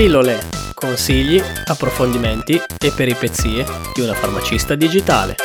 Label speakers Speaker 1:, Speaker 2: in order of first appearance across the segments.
Speaker 1: Pillole, consigli, approfondimenti e peripezie di una farmacista digitale.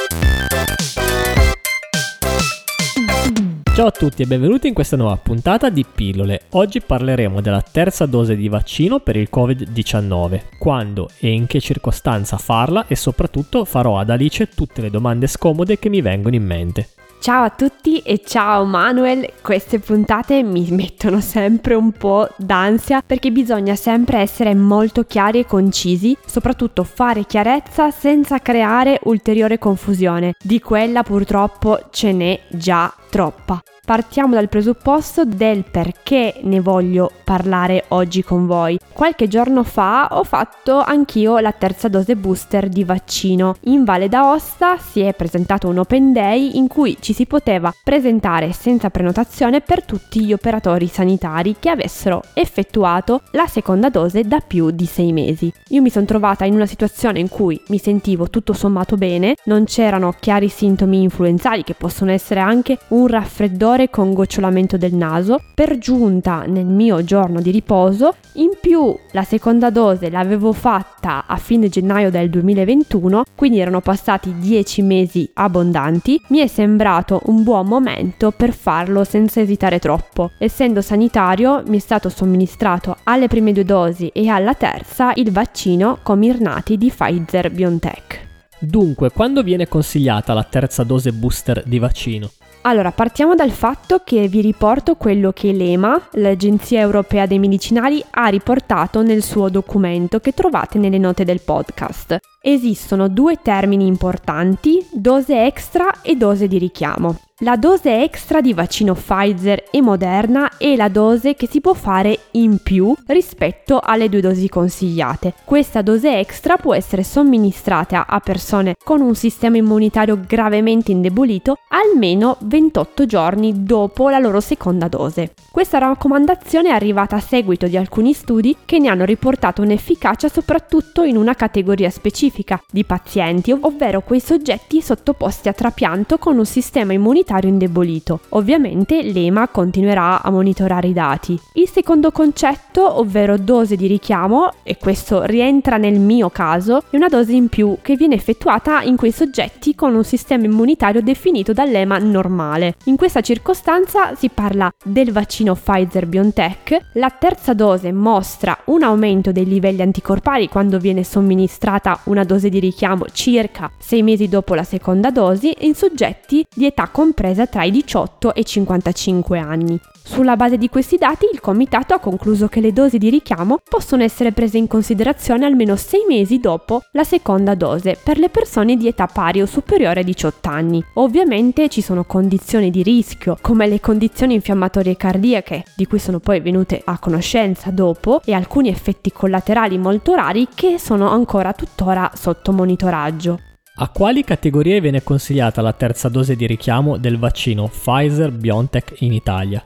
Speaker 2: Ciao a tutti e benvenuti in questa nuova puntata di Pillole. Oggi parleremo della terza dose di vaccino per il Covid-19, quando e in che circostanza farla e soprattutto farò ad Alice tutte le domande scomode che mi vengono in mente.
Speaker 3: Ciao a tutti e ciao Manuel, queste puntate mi mettono sempre un po' d'ansia perché bisogna sempre essere molto chiari e concisi, soprattutto fare chiarezza senza creare ulteriore confusione. Di quella purtroppo ce n'è già troppa. Partiamo dal presupposto del perché ne voglio parlare oggi con voi. Qualche giorno fa ho fatto anch'io la terza dose booster di vaccino. In Valle d'Aosta si è presentato un open day in cui ci si poteva presentare senza prenotazione per tutti gli operatori sanitari che avessero effettuato la seconda dose da più di sei mesi. Io mi sono trovata in una situazione in cui mi sentivo tutto sommato bene, non c'erano chiari sintomi influenzali che possono essere anche un raffreddore con gocciolamento del naso, per giunta nel mio giorno di riposo, in più la seconda dose l'avevo fatta a fine gennaio del 2021, quindi erano passati 10 mesi abbondanti, mi è sembrato un buon momento per farlo senza esitare troppo. Essendo sanitario mi è stato somministrato alle prime due dosi e alla terza il vaccino Comirnaty di Pfizer BioNTech.
Speaker 2: Dunque, quando viene consigliata la terza dose booster di vaccino?
Speaker 3: Allora, partiamo dal fatto che vi riporto quello che l'EMA, l'Agenzia Europea dei Medicinali, ha riportato nel suo documento che trovate nelle note del podcast. Esistono due termini importanti, dose extra e dose di richiamo. La dose extra di vaccino Pfizer e Moderna è la dose che si può fare in più rispetto alle due dosi consigliate. Questa dose extra può essere somministrata a persone con un sistema immunitario gravemente indebolito almeno 28 giorni dopo la loro seconda dose. Questa raccomandazione è arrivata a seguito di alcuni studi che ne hanno riportato un'efficacia soprattutto in una categoria specifica di pazienti, ovvero quei soggetti sottoposti a trapianto con un sistema immunitario immunitario indebolito. Ovviamente l'EMA continuerà a monitorare i dati. Il secondo concetto, ovvero dose di richiamo, e questo rientra nel mio caso, è una dose in più che viene effettuata in quei soggetti con un sistema immunitario definito dall'EMA normale. In questa circostanza si parla del vaccino Pfizer BioNTech. La terza dose mostra un aumento dei livelli anticorpali quando viene somministrata una dose di richiamo circa 6 mesi dopo la seconda dosi in soggetti di età completa compresa tra i 18 e i 55 anni. Sulla base di questi dati il comitato ha concluso che le dosi di richiamo possono essere prese in considerazione almeno 6 mesi dopo la seconda dose per le persone di età pari o superiore a 18 anni. Ovviamente ci sono condizioni di rischio come le condizioni infiammatorie cardiache di cui sono poi venute a conoscenza dopo e alcuni effetti collaterali molto rari che sono ancora tuttora sotto monitoraggio.
Speaker 2: A quali categorie viene consigliata la terza dose di richiamo del vaccino Pfizer BioNTech in Italia?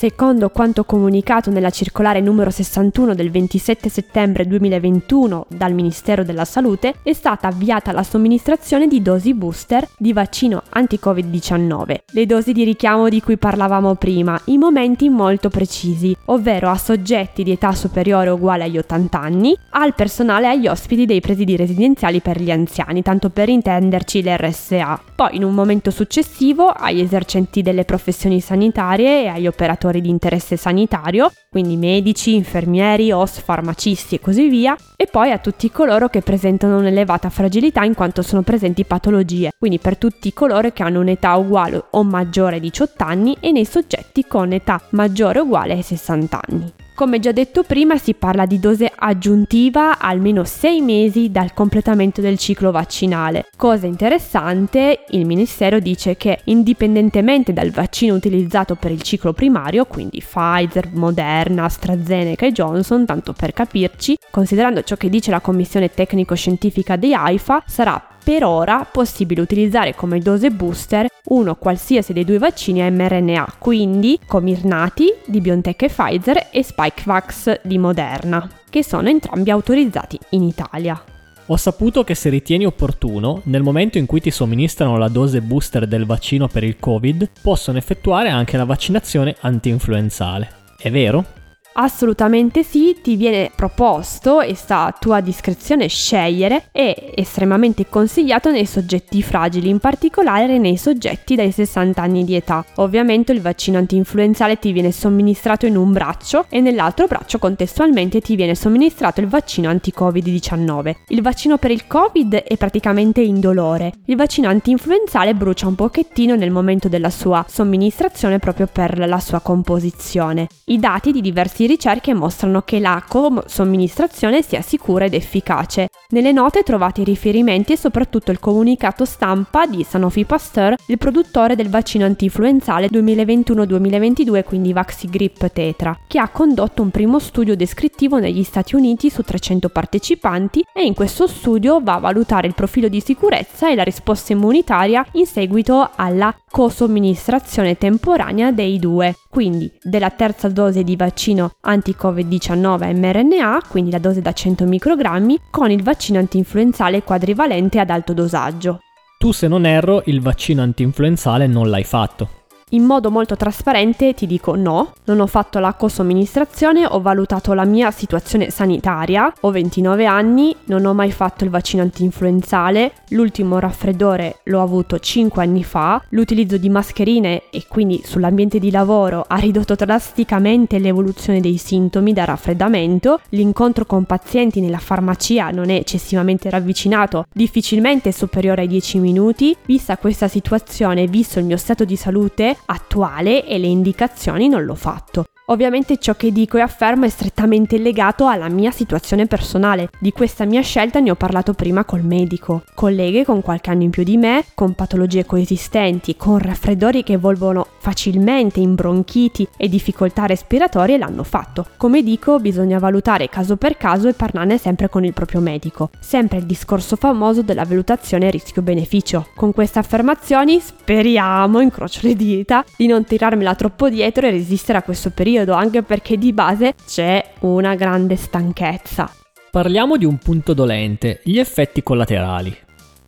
Speaker 3: Secondo quanto comunicato nella circolare numero 61 del 27 settembre 2021 dal Ministero della Salute, è stata avviata la somministrazione di dosi booster di vaccino anti-Covid-19, le dosi di richiamo di cui parlavamo prima, in momenti molto precisi, ovvero a soggetti di età superiore o uguale agli 80 anni, al personale e agli ospiti dei presidi residenziali per gli anziani, tanto per intenderci l'RSA. Poi in un momento successivo agli esercenti delle professioni sanitarie e agli operatori operatori di interesse sanitario, quindi medici, infermieri, OS, farmacisti e così via, e poi a tutti coloro che presentano un'elevata fragilità in quanto sono presenti patologie, quindi per tutti coloro che hanno un'età uguale o maggiore ai 18 anni e nei soggetti con età maggiore o uguale ai 60 anni. Come già detto prima si parla di dose aggiuntiva almeno 6 mesi dal completamento del ciclo vaccinale. Cosa interessante, il Ministero dice che indipendentemente dal vaccino utilizzato per il ciclo primario, quindi Pfizer, Moderna, AstraZeneca e Johnson, tanto per capirci, considerando ciò che dice la Commissione tecnico-scientifica di AIFA, sarà per ora possibile utilizzare come dose booster uno qualsiasi dei due vaccini a mRNA, quindi Comirnaty di BioNTech e Pfizer e Spikevax di Moderna, che sono entrambi autorizzati in Italia.
Speaker 2: Ho saputo che se ritieni opportuno, nel momento in cui ti somministrano la dose booster del vaccino per il Covid, possono effettuare anche la vaccinazione anti-influenzale. È vero?
Speaker 3: Assolutamente sì, ti viene proposto e sta a tua discrezione scegliere, è estremamente consigliato nei soggetti fragili, in particolare nei soggetti dai 60 anni di età. Ovviamente il vaccino antinfluenzale ti viene somministrato in un braccio e nell'altro braccio contestualmente ti viene somministrato il vaccino anti-Covid-19. Il vaccino per il Covid è praticamente indolore, il vaccino antinfluenzale brucia un pochettino nel momento della sua somministrazione proprio per la sua composizione. I dati di diversi diverse ricerche mostrano che la somministrazione sia sicura ed efficace. Nelle note trovate i riferimenti e soprattutto il comunicato stampa di Sanofi Pasteur, il produttore del vaccino antinfluenzale 2021-2022, quindi Vaxigrip Tetra, che ha condotto un primo studio descrittivo negli Stati Uniti su 300 partecipanti e in questo studio va a valutare il profilo di sicurezza e la risposta immunitaria in seguito alla co-somministrazione temporanea dei due, quindi della terza dose di vaccino anti-Covid-19 mRNA, quindi la dose da 100 microgrammi, con il vaccino antinfluenzale quadrivalente ad alto dosaggio.
Speaker 2: Tu se non erro il vaccino antinfluenzale non l'hai fatto
Speaker 3: in modo molto trasparente ti dico no, non ho fatto la co-somministrazione, ho valutato la mia situazione sanitaria, ho 29 anni, non ho mai fatto il vaccino antinfluenzale, l'ultimo raffreddore l'ho avuto 5 anni fa, l'utilizzo di mascherine e quindi sull'ambiente di lavoro ha ridotto drasticamente l'evoluzione dei sintomi da raffreddamento, l'incontro con pazienti nella farmacia non è eccessivamente ravvicinato, difficilmente superiore ai 10 minuti, vista questa situazione, visto il mio stato di salute, attuale e le indicazioni non l'ho fatto. Ovviamente ciò che dico e affermo è strettamente legato alla mia situazione personale. Di questa mia scelta ne ho parlato prima col medico. Colleghe con qualche anno in più di me, con patologie coesistenti, con raffreddori che evolvono facilmente in bronchiti e difficoltà respiratorie l'hanno fatto. Come dico, bisogna valutare caso per caso e parlarne sempre con il proprio medico. Sempre il discorso famoso della valutazione rischio-beneficio. Con queste affermazioni speriamo, incrocio le dita, di non tirarmela troppo dietro e resistere a questo periodo periodo, anche perché di base c'è una grande stanchezza.
Speaker 2: Parliamo di un punto dolente, gli effetti collaterali.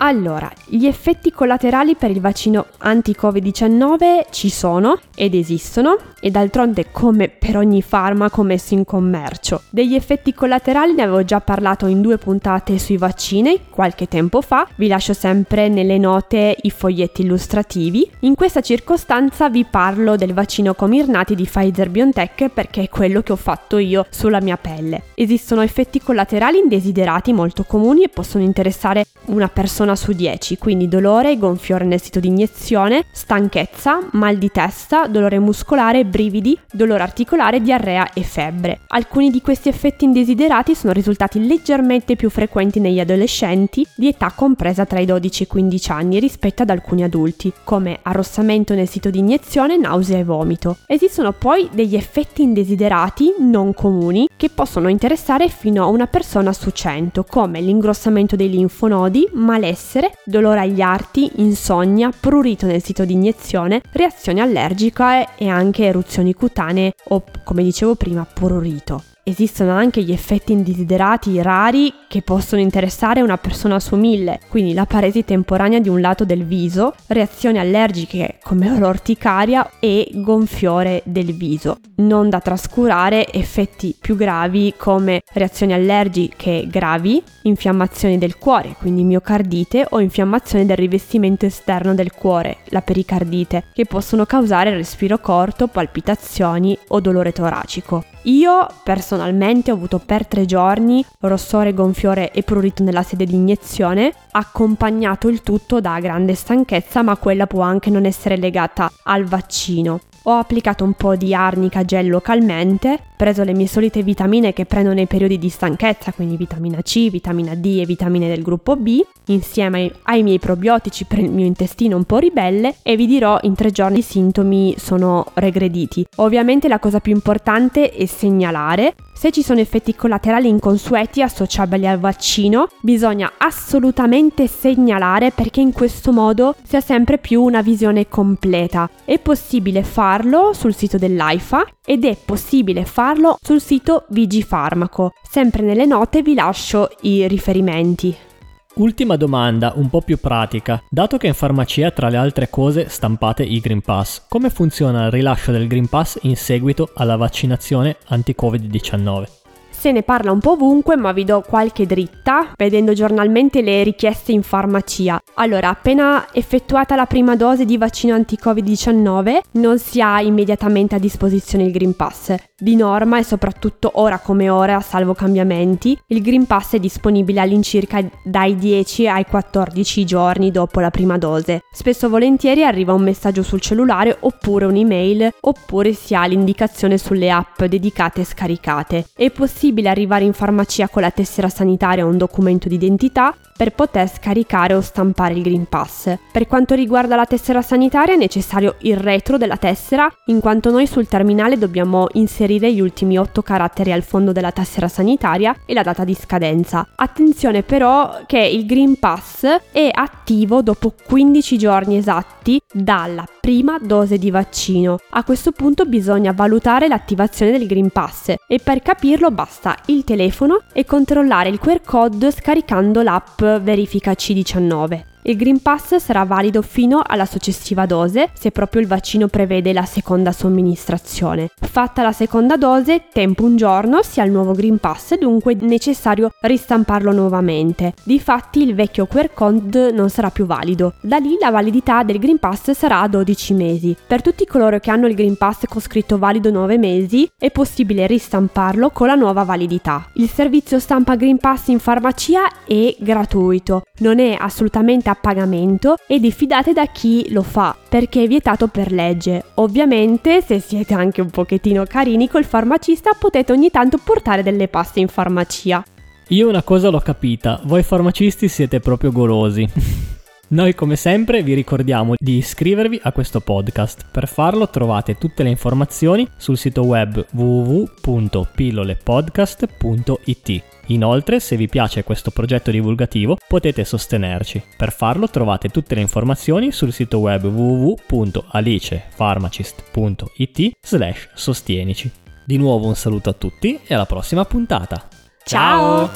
Speaker 3: Allora, gli effetti collaterali per il vaccino anti-Covid-19 ci sono ed esistono e d'altronde come per ogni farmaco messo in commercio. Degli effetti collaterali ne avevo già parlato in due puntate sui vaccini qualche tempo fa, vi lascio sempre nelle note i foglietti illustrativi. In questa circostanza vi parlo del vaccino Comirnaty di Pfizer BioNTech perché è quello che ho fatto io sulla mia pelle. Esistono effetti collaterali indesiderati molto comuni e possono interessare una persona una su 10, quindi dolore, gonfiore nel sito di iniezione, stanchezza, mal di testa, dolore muscolare, brividi, dolore articolare, diarrea e febbre. Alcuni di questi effetti indesiderati sono risultati leggermente più frequenti negli adolescenti di età compresa tra i 12 e i 15 anni rispetto ad alcuni adulti, come arrossamento nel sito di iniezione, nausea e vomito. Esistono poi degli effetti indesiderati non comuni che possono interessare fino a una persona su 100, come l'ingrossamento dei linfonodi, malessere essere dolore agli arti, insonnia, prurito nel sito di iniezione, reazioni allergiche e anche eruzioni cutanee o, come dicevo prima, prurito. Esistono anche gli effetti indesiderati rari che possono interessare una persona su mille, quindi la paresi temporanea di un lato del viso, reazioni allergiche come l'orticaria e gonfiore del viso. Non da trascurare effetti più gravi come reazioni allergiche gravi, infiammazioni del cuore, quindi miocardite o infiammazione del rivestimento esterno del cuore, la pericardite, che possono causare respiro corto, palpitazioni o dolore toracico. Io personalmente ho avuto per tre giorni rossore, gonfiore e prurito nella sede di iniezione, accompagnato il tutto da grande stanchezza, ma quella può anche non essere legata al vaccino. Ho applicato un po' di arnica gel localmente, preso le mie solite vitamine che prendo nei periodi di stanchezza, quindi vitamina C, vitamina D e vitamine del gruppo B, insieme ai miei probiotici per il mio intestino un po' ribelle e vi dirò in tre giorni i sintomi sono regrediti. Ovviamente la cosa più importante è segnalare se ci sono effetti collaterali inconsueti associabili al vaccino, bisogna assolutamente segnalare perché in questo modo si ha sempre più una visione completa. È possibile farlo sul sito dell'AIFA ed è possibile farlo sul sito Vigifarmaco. Sempre nelle note vi lascio i riferimenti.
Speaker 2: Ultima domanda, un po' più pratica. Dato che in farmacia tra le altre cose stampate i Green Pass, come funziona il rilascio del Green Pass in seguito alla vaccinazione anti-Covid-19?
Speaker 3: Se ne parla un po' ovunque, ma vi do qualche dritta, vedendo giornalmente le richieste in farmacia. Allora, appena effettuata la prima dose di vaccino anti-Covid-19, non si ha immediatamente a disposizione il Green Pass. Di norma e soprattutto ora come ora, salvo cambiamenti, il Green Pass è disponibile all'incirca dai 10 ai 14 giorni dopo la prima dose. Spesso volentieri arriva un messaggio sul cellulare oppure un'email oppure si ha l'indicazione sulle app dedicate e scaricate. È possibile arrivare in farmacia con la tessera sanitaria o un documento d'identità per poter scaricare o stampare il Green Pass. Per quanto riguarda la tessera sanitaria è necessario il retro della tessera, in quanto noi sul terminale dobbiamo inserire gli ultimi 8 caratteri al fondo della tessera sanitaria e la data di scadenza. Attenzione però che il Green Pass è attivo dopo 15 giorni esatti dalla prima dose di vaccino. A questo punto bisogna valutare l'attivazione del Green Pass e per capirlo basta il telefono e controllare il QR code scaricando l'app verifica C19. Il Green Pass sarà valido fino alla successiva dose, se proprio il vaccino prevede la seconda somministrazione. Fatta la seconda dose, tempo un giorno, si ha il nuovo Green Pass, dunque è necessario ristamparlo nuovamente. Difatti il vecchio QR code non sarà più valido. Da lì la validità del Green Pass sarà a 12 mesi. Per tutti coloro che hanno il Green Pass con scritto valido 9 mesi, è possibile ristamparlo con la nuova validità. Il servizio stampa Green Pass in farmacia è gratuito, non è assolutamente a pagamento e diffidate da chi lo fa perché è vietato per legge. Ovviamente, se siete anche un pochettino carini col farmacista, potete ogni tanto portare delle paste in farmacia.
Speaker 2: Io una cosa l'ho capita, voi farmacisti siete proprio golosi. Noi come sempre vi ricordiamo di iscrivervi a questo podcast. Per farlo trovate tutte le informazioni sul sito web www.pillolepodcast.it. Inoltre, se vi piace questo progetto divulgativo, potete sostenerci. Per farlo trovate tutte le informazioni sul sito web www.alicepharmacist.it slash sostienici. Di nuovo un saluto a tutti e alla prossima puntata.
Speaker 3: Ciao!